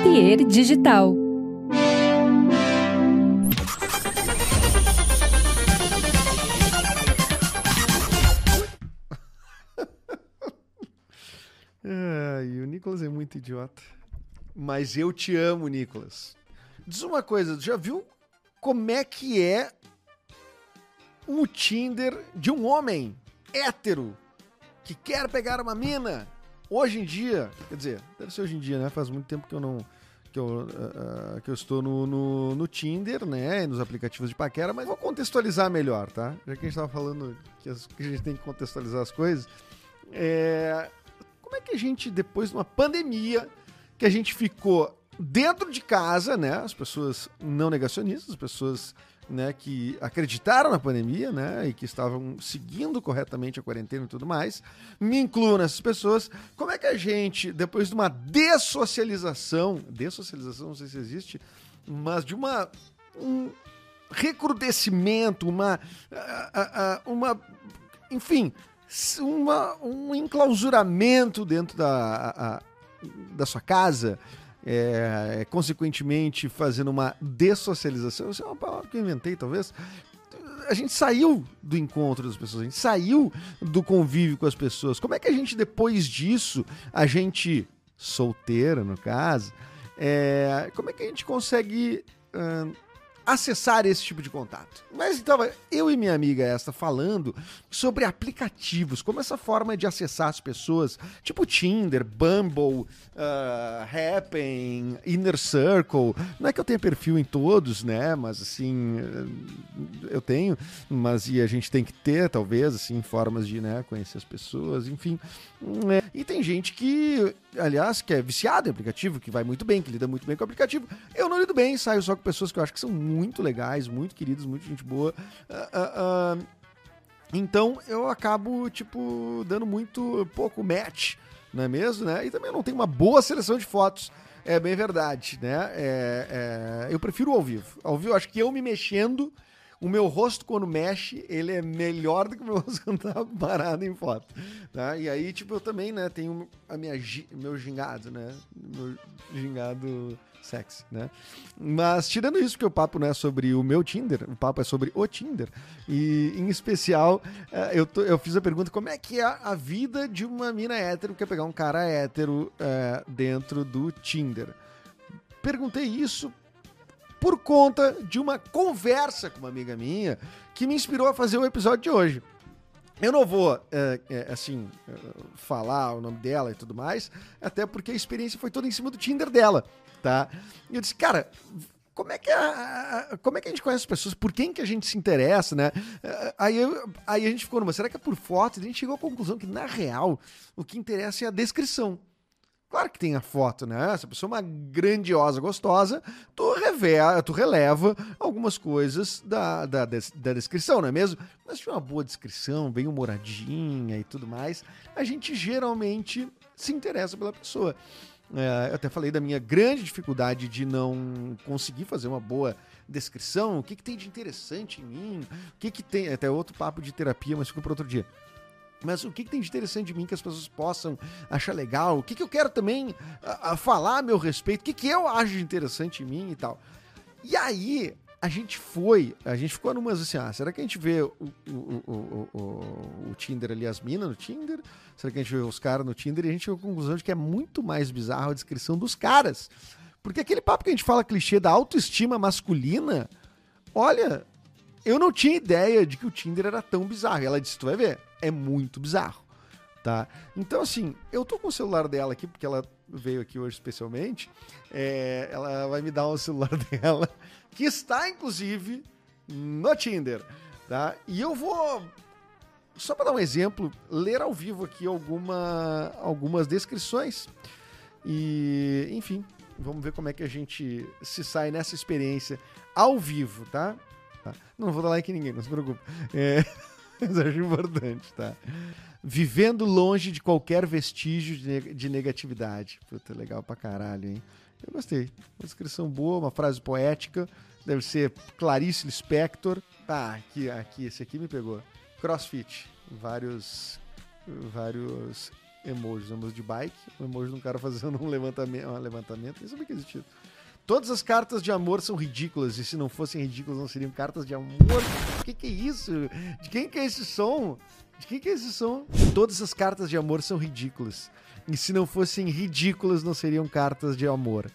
Zapier Digital. Ai, o Nicolas é muito idiota. Mas eu te amo, Nicolas. Diz uma coisa, já viu como é que é o Tinder de um homem hétero que quer pegar uma mina hoje em dia? Quer dizer, deve ser hoje em dia, né? Faz muito tempo que eu não. Que eu, uh, que eu estou no, no, no, Tinder, né? Nos aplicativos de paquera, mas vou contextualizar melhor, tá? Já que a gente estava falando que, as, que, a gente tem que contextualizar as coisas. É, como é que a gente, depois de uma pandemia, que a gente ficou dentro de casa, né? As pessoas não negacionistas, as pessoas né, que acreditaram na pandemia, né, e que estavam seguindo corretamente a quarentena e tudo mais, me incluo nessas pessoas. Como é que a gente, depois de uma dessocialização, dessocialização não sei se existe, mas de uma um recrudescimento, uma uma enfim, uma, um enclausuramento dentro da, a, da sua casa, é, consequentemente fazendo uma dessocialização. Isso é uma palavra que eu inventei, talvez. A gente saiu do encontro das pessoas, a gente saiu do convívio com as pessoas. Como é que a gente, depois disso, a gente, solteira no caso, é, como é que a gente consegue. Uh, acessar esse tipo de contato. Mas então, eu e minha amiga esta falando sobre aplicativos, como essa forma de acessar as pessoas, tipo Tinder, Bumble, uh, Happen, Inner Circle. Não é que eu tenha perfil em todos, né? Mas assim, eu tenho, mas e a gente tem que ter, talvez, assim, formas de né, conhecer as pessoas, enfim. É. E tem gente que, aliás, que é viciada em aplicativo, que vai muito bem, que lida muito bem com o aplicativo. Eu não lido bem, saio só com pessoas que eu acho que são muito legais, muito queridas, muito gente boa. Uh, uh, uh, então eu acabo, tipo, dando muito pouco match, não é mesmo, né? E também não tenho uma boa seleção de fotos. É bem verdade, né? É, é, eu prefiro ao vivo. Ao vivo, acho que eu me mexendo o meu rosto, quando mexe, ele é melhor do que o meu rosto quando tá parado em foto. Tá? E aí, tipo, eu também, né, tenho a minha, meu gingado, né? Meu gingado sexy, né? Mas tirando isso, que o papo não é sobre o meu Tinder, o papo é sobre o Tinder. E em especial, eh, eu, tô, eu fiz a pergunta: como é que é a vida de uma mina hétero que quer pegar um cara hétero é, dentro do Tinder? Perguntei isso por conta de uma conversa com uma amiga minha que me inspirou a fazer o episódio de hoje. Eu não vou, é, é, assim, é, falar o nome dela e tudo mais, até porque a experiência foi toda em cima do Tinder dela, tá? E eu disse, cara, como é que a, como é que a gente conhece as pessoas? Por quem que a gente se interessa, né? Aí, eu, aí a gente ficou numa, será que é por foto? E a gente chegou à conclusão que, na real, o que interessa é a descrição. Claro que tem a foto, né? Se a pessoa é uma grandiosa, gostosa, tu, revela, tu releva algumas coisas da, da, da descrição, não é mesmo? Mas se uma boa descrição, bem humoradinha e tudo mais, a gente geralmente se interessa pela pessoa. É, eu até falei da minha grande dificuldade de não conseguir fazer uma boa descrição. O que, que tem de interessante em mim? O que, que tem. Até outro papo de terapia, mas fica para outro dia. Mas o que, que, tem de interessante de mim que as pessoas possam achar legal? O que, que eu quero também a, a falar a meu respeito? O que, que eu acho de interessante em mim e tal? E aí, a gente foi, a gente ficou numas assim, ah, será que a gente vê o, o, o, o, o Tinder ali, as minas no Tinder? Será que a gente vê os caras no Tinder? E a gente chegou à conclusão de que é muito mais bizarro a descrição dos caras. Porque aquele papo que a gente fala clichê da autoestima masculina, olha, eu não tinha ideia de que o Tinder era tão bizarro. E ela disse, tu vai ver, é muito bizarro, tá? Então, assim, eu tô com o celular dela aqui, porque ela veio aqui hoje especialmente, é, ela vai me dar o um celular dela, que está, inclusive, no Tinder, tá? E eu vou, só para dar um exemplo, ler ao vivo aqui alguma, algumas descrições e, enfim, vamos ver como é que a gente se sai nessa experiência ao vivo, tá? tá? Não vou dar like em ninguém, não se preocupe. É... Mas acho importante, tá? Vivendo longe de qualquer vestígio de negatividade. Puta, legal pra caralho, hein? Eu gostei. Uma descrição boa, uma frase poética. Deve ser Clarice Lispector. Tá, aqui, aqui, esse aqui me pegou. Crossfit. Vários. Vários emojis. Um emoji de bike, um emoji de um cara fazendo um levantamento. Um levantamento, nem sabia que existia. Todas as cartas de amor são ridículas, e se não fossem ridículas, não seriam cartas de amor. O que, que é isso? De quem que é esse som? De quem que é esse som? Todas as cartas de amor são ridículas. E se não fossem ridículas, não seriam cartas de amor.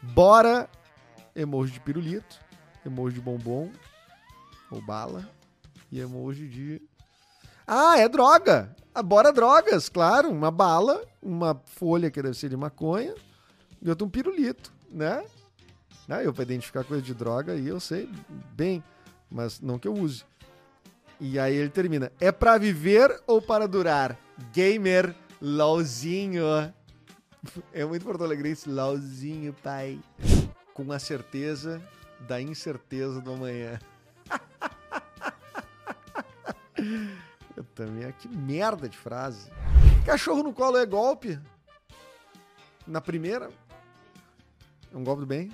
Bora! Emoji de pirulito, emoji de bombom, ou bala, e emoji de. Ah, é droga! Ah, bora drogas, claro. Uma bala, uma folha que deve ser de maconha, e outro um pirulito, né? Ah, eu para identificar coisa de droga aí eu sei bem, mas não que eu use. E aí ele termina: é para viver ou para durar? Gamer, LOLzinho. É muito Porto Alegrense, LOLzinho, pai. Com a certeza da incerteza do amanhã. eu também, ah, que merda de frase. Cachorro no colo é golpe? Na primeira? É um golpe do bem?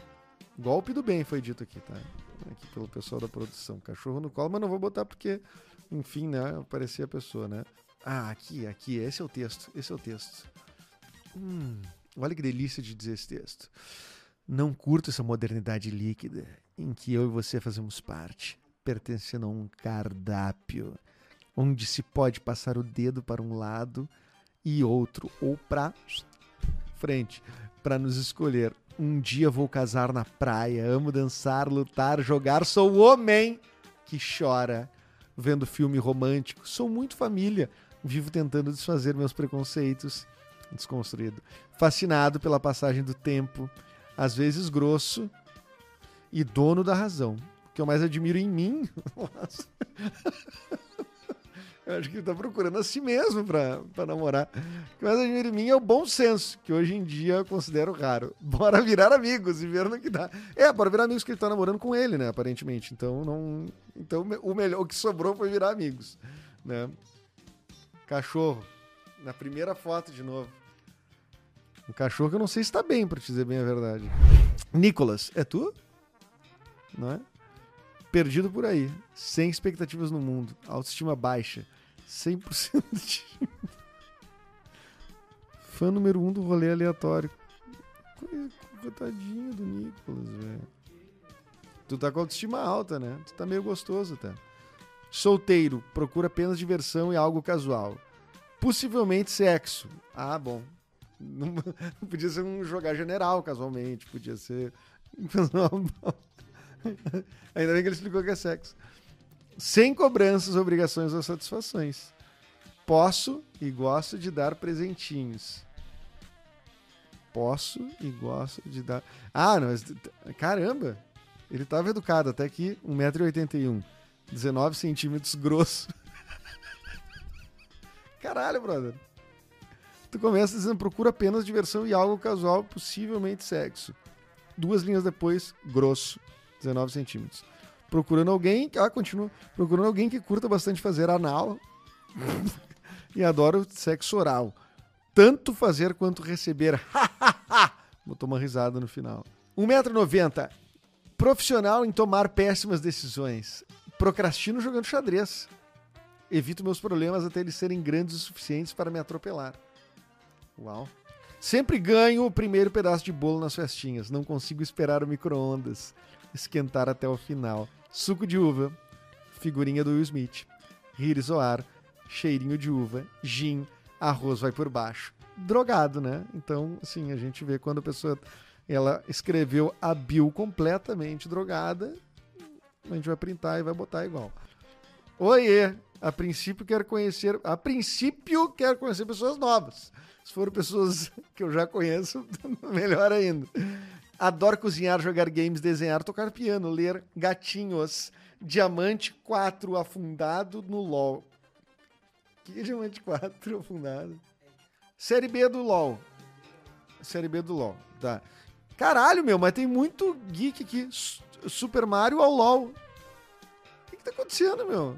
Golpe do bem foi dito aqui, tá? Aqui pelo pessoal da produção. Cachorro no colo, mas não vou botar porque, enfim, né? Aparecia a pessoa, né? Ah, aqui, aqui. Esse é o texto. Esse é o texto. Hum, olha que delícia de dizer esse texto. Não curto essa modernidade líquida em que eu e você fazemos parte, pertencendo a um cardápio, onde se pode passar o dedo para um lado e outro, ou para frente, para nos escolher. Um dia vou casar na praia, amo dançar, lutar, jogar, sou o homem que chora vendo filme romântico. Sou muito família, vivo tentando desfazer meus preconceitos. Desconstruído. Fascinado pela passagem do tempo, às vezes grosso e dono da razão. O que eu mais admiro em mim. Eu acho que ele tá procurando a si mesmo pra namorar. O que mais admiro em mim é o bom senso, que hoje em dia eu considero raro. Bora virar amigos e ver no que dá. É, bora virar amigos que ele tá namorando com ele, né? Aparentemente. Então, não. Então, o melhor, o que sobrou foi virar amigos, né? Cachorro. Na primeira foto de novo. Um cachorro que eu não sei se tá bem, pra te dizer bem a verdade. Nicolas, é tu? Não é? Perdido por aí. Sem expectativas no mundo. Autoestima baixa 100% de Fã número um do rolê aleatório. Coitadinho do Nicolas, velho. Tu tá com autoestima alta, né? Tu tá meio gostoso, tá? Solteiro, procura apenas diversão e algo casual. Possivelmente sexo. Ah, bom. Não podia ser um jogar general, casualmente. Podia ser. Ainda bem que ele explicou que é sexo sem cobranças, obrigações ou satisfações. Posso e gosto de dar presentinhos. Posso e gosto de dar. Ah, não, caramba! Ele estava educado até aqui, 1,81m, 19 centímetros grosso. Caralho, brother. Tu começa dizendo procura apenas diversão e algo casual, possivelmente sexo. Duas linhas depois, grosso, 19 centímetros procurando alguém. Ah, continua. Procurando alguém que curta bastante fazer anal. e adora o sexo oral. Tanto fazer quanto receber. Botou uma risada no final. 1,90m. Profissional em tomar péssimas decisões. Procrastino jogando xadrez. Evito meus problemas até eles serem grandes o suficientes para me atropelar. Uau. Sempre ganho o primeiro pedaço de bolo nas festinhas. Não consigo esperar o micro-ondas esquentar até o final. Suco de uva, figurinha do Will Smith. Rir zoar, cheirinho de uva, gin, arroz vai por baixo. Drogado, né? Então, assim, a gente vê quando a pessoa ela escreveu a Bill completamente drogada, a gente vai printar e vai botar igual. Oiê! A princípio quero conhecer, a princípio quero conhecer pessoas novas. Se forem pessoas que eu já conheço, melhor ainda. Adoro cozinhar, jogar games, desenhar, tocar piano, ler gatinhos. Diamante 4 afundado no LoL. Que Diamante 4 afundado? Série B do LoL. Série B do LoL, tá. Caralho, meu, mas tem muito geek aqui. Super Mario ao LoL. O que, que tá acontecendo, meu?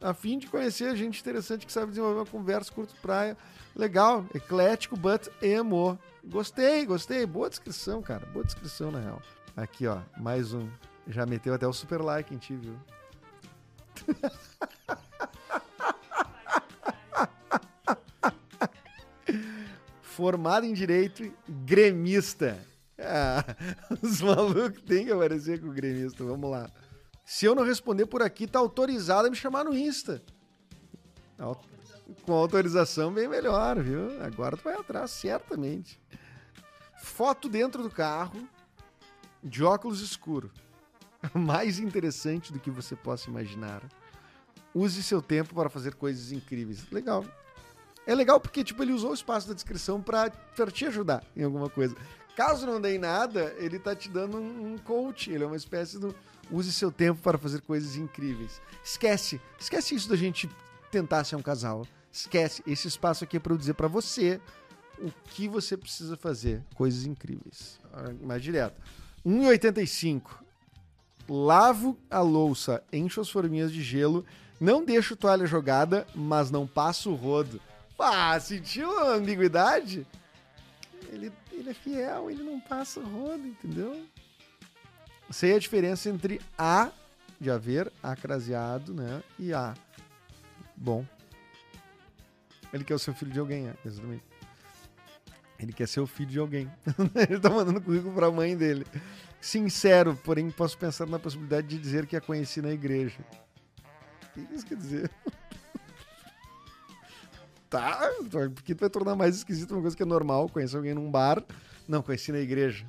A fim de conhecer gente interessante que sabe desenvolver uma conversa, curto praia. Legal, eclético, but emo. Gostei, gostei. Boa descrição, cara. Boa descrição, na real. Aqui, ó, mais um. Já meteu até o super like em ti, viu? formado em direito, gremista. Ah, os malucos têm que aparecer com o gremista. Vamos lá. Se eu não responder por aqui, tá autorizado a me chamar no Insta. Com autorização bem melhor, viu? Agora tu vai atrás, certamente. Foto dentro do carro, de óculos escuro. Mais interessante do que você possa imaginar. Use seu tempo para fazer coisas incríveis. Legal. É legal porque, tipo, ele usou o espaço da descrição para te ajudar em alguma coisa. Caso não dê nada, ele tá te dando um coach. Ele é uma espécie do. Use seu tempo para fazer coisas incríveis. Esquece. Esquece isso da gente tentar ser um casal. Esquece. Esse espaço aqui é para eu dizer para você o que você precisa fazer. Coisas incríveis. Ah, mais direto. 1,85. Lavo a louça, encho as forminhas de gelo, não deixo toalha jogada, mas não passo o rodo. Ah, sentiu a ambiguidade? Ele, ele é fiel, ele não passa o rodo, entendeu? Sei a diferença entre A de haver, acraseado, né? E A. Bom. Ele quer o seu filho de alguém, é, exatamente. Ele quer ser o filho de alguém. ele tá mandando currículo pra mãe dele. Sincero, porém posso pensar na possibilidade de dizer que a conheci na igreja. O que isso quer dizer? tá, porque vai tornar mais esquisito uma coisa que é normal, conhecer alguém num bar. Não, conheci na igreja.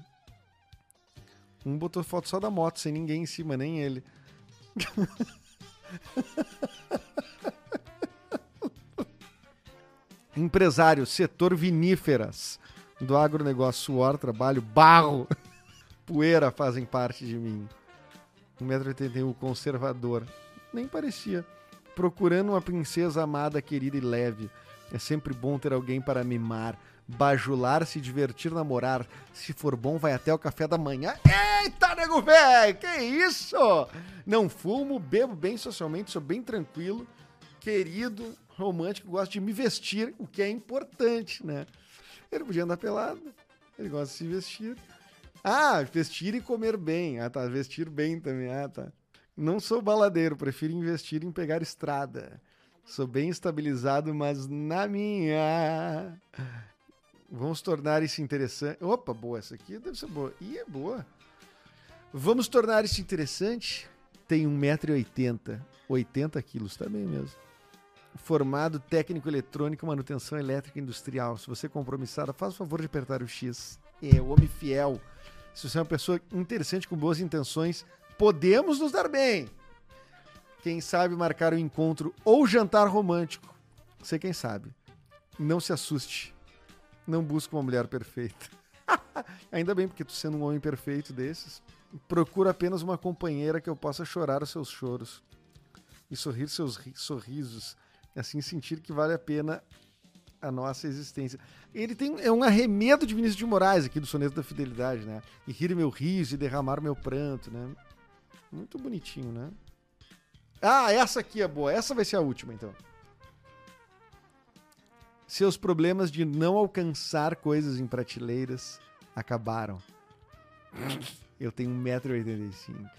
Um botou foto só da moto, sem ninguém em cima, nem ele. Empresário, setor viníferas do agronegócio, suor, trabalho, barro, poeira fazem parte de mim. 1,81m, conservador. Nem parecia. Procurando uma princesa amada, querida e leve. É sempre bom ter alguém para mimar, bajular, se divertir, namorar. Se for bom, vai até o café da manhã. Eita, nego velho! Que isso? Não fumo, bebo bem socialmente, sou bem tranquilo, querido, romântico, gosto de me vestir, o que é importante, né? Ele podia andar pelado, ele gosta de se vestir. Ah, vestir e comer bem. Ah, tá. Vestir bem também. Ah, tá. Não sou baladeiro, prefiro investir em pegar estrada. Sou bem estabilizado, mas na minha. Vamos tornar isso interessante. Opa, boa, essa aqui deve ser boa. Ih, é boa. Vamos tornar isso interessante. Tem 1,80m, 80 quilos, bem mesmo. Formado técnico eletrônico, manutenção elétrica industrial. Se você é compromissada, faz o favor de apertar o X. É, o homem fiel. Se você é uma pessoa interessante, com boas intenções, podemos nos dar bem. Quem sabe marcar um encontro ou jantar romântico. Sei quem sabe. Não se assuste. Não busque uma mulher perfeita. Ainda bem, porque tu sendo um homem perfeito desses, procura apenas uma companheira que eu possa chorar os seus choros e sorrir seus sorrisos, assim sentir que vale a pena a nossa existência. Ele tem é um arremedo de Vinícius de Moraes aqui do soneto da fidelidade, né? E rir meu riso e derramar meu pranto, né? Muito bonitinho, né? Ah, essa aqui é boa. Essa vai ser a última, então. Seus problemas de não alcançar coisas em prateleiras acabaram. Eu tenho 1,85m.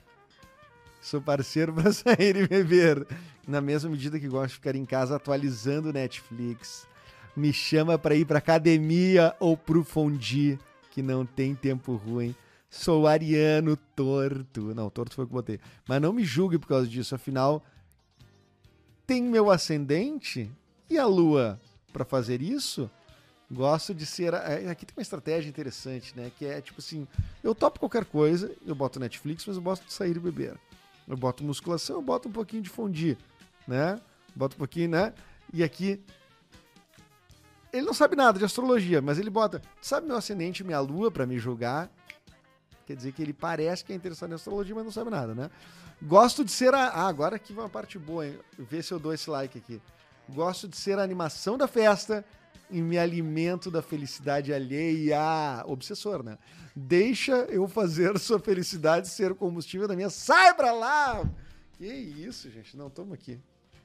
Sou parceiro para sair e beber. Na mesma medida que gosto de ficar em casa atualizando Netflix. Me chama para ir para academia ou pro fondue, que não tem tempo ruim. Sou ariano torto. Não, torto foi o que botei. Mas não me julgue por causa disso. Afinal, tem meu ascendente e a lua para fazer isso. Gosto de ser. É, aqui tem uma estratégia interessante, né? Que é tipo assim: eu topo qualquer coisa, eu boto Netflix, mas eu gosto de sair e beber. Eu boto musculação, eu boto um pouquinho de fondue, né? Boto um pouquinho, né? E aqui. Ele não sabe nada de astrologia, mas ele bota. Sabe meu ascendente minha lua para me julgar? Quer dizer que ele parece que é interessado em astrologia, mas não sabe nada, né? Gosto de ser a. Ah, agora aqui vai uma parte boa, hein? Vê se eu dou esse like aqui. Gosto de ser a animação da festa e me alimento da felicidade alheia. Obsessor, né? Deixa eu fazer sua felicidade ser o combustível da minha. Sai pra lá! Que isso, gente? Não, toma aqui.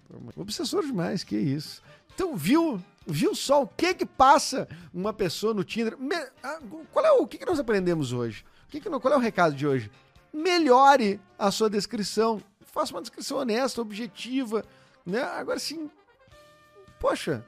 Toma. Obsessor demais, que isso. Então, viu? Viu só o que que passa uma pessoa no Tinder? Me... Ah, qual é o, o que, que nós aprendemos hoje? Que que, qual é o recado de hoje? Melhore a sua descrição. Faça uma descrição honesta, objetiva. Né? Agora sim, poxa,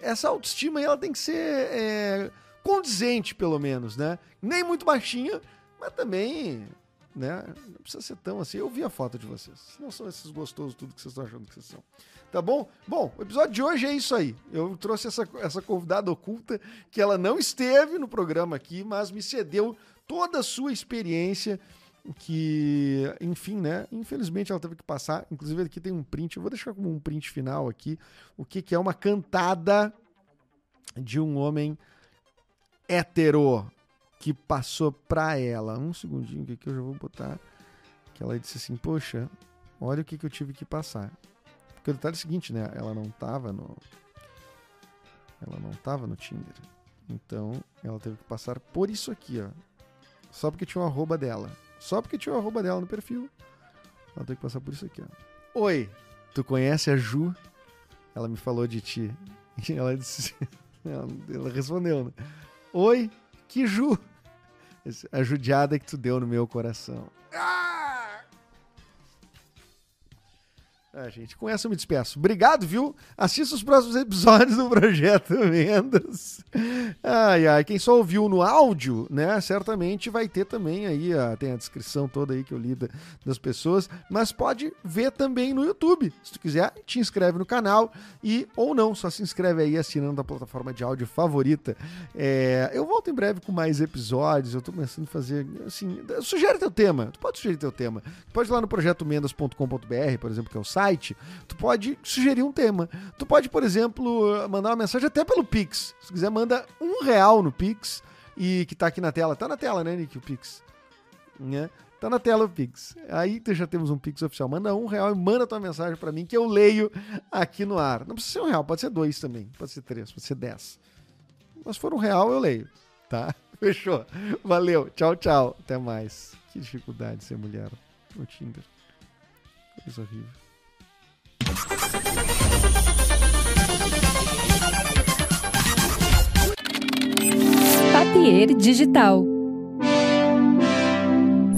essa autoestima ela tem que ser é, condizente, pelo menos, né? Nem muito baixinha, mas também, né? Não precisa ser tão assim. Eu vi a foto de vocês. Não são esses gostosos tudo que vocês estão achando que vocês são. Tá bom? Bom, o episódio de hoje é isso aí. Eu trouxe essa, essa convidada oculta que ela não esteve no programa aqui, mas me cedeu toda a sua experiência que, enfim, né? Infelizmente ela teve que passar. Inclusive aqui tem um print. Eu vou deixar como um print final aqui. O que, que é uma cantada de um homem hétero que passou pra ela. Um segundinho que eu já vou botar. Que ela disse assim: Poxa, olha o que, que eu tive que passar. Porque o detalhe é o seguinte, né? Ela não tava no. Ela não tava no Tinder. Então ela teve que passar por isso aqui, ó. Só porque tinha o arroba dela. Só porque tinha o arroba dela no perfil. Ela teve que passar por isso aqui, ó. Oi, tu conhece a Ju? Ela me falou de ti. E ela disse. Ela, ela respondeu, né? Oi, que Ju? A judiada que tu deu no meu coração. Ah, gente, com essa eu me despeço. Obrigado, viu? Assista os próximos episódios do Projeto Mendas. Ai, ai, quem só ouviu no áudio, né, certamente vai ter também aí, a, tem a descrição toda aí que eu li da, das pessoas, mas pode ver também no YouTube. Se tu quiser, te inscreve no canal e, ou não, só se inscreve aí assinando a plataforma de áudio favorita. É, eu volto em breve com mais episódios, eu tô começando a fazer, assim, sugere teu tema, tu pode sugerir teu tema. Pode ir lá no projetomendas.com.br, por exemplo, que é o site, tu pode sugerir um tema. Tu pode, por exemplo, mandar uma mensagem até pelo Pix. Se quiser, manda um real no Pix e que tá aqui na tela. Tá na tela, né, Nick, o Pix? Né? Tá na tela o Pix. Aí já temos um Pix oficial. Manda um real e manda tua mensagem para mim que eu leio aqui no ar. Não precisa ser um real, pode ser dois também. Pode ser três, pode ser dez. Mas se for um real, eu leio. Tá? Fechou. Valeu. Tchau, tchau. Até mais. Que dificuldade ser mulher no Tinder. Coisa horrível. Papier Digital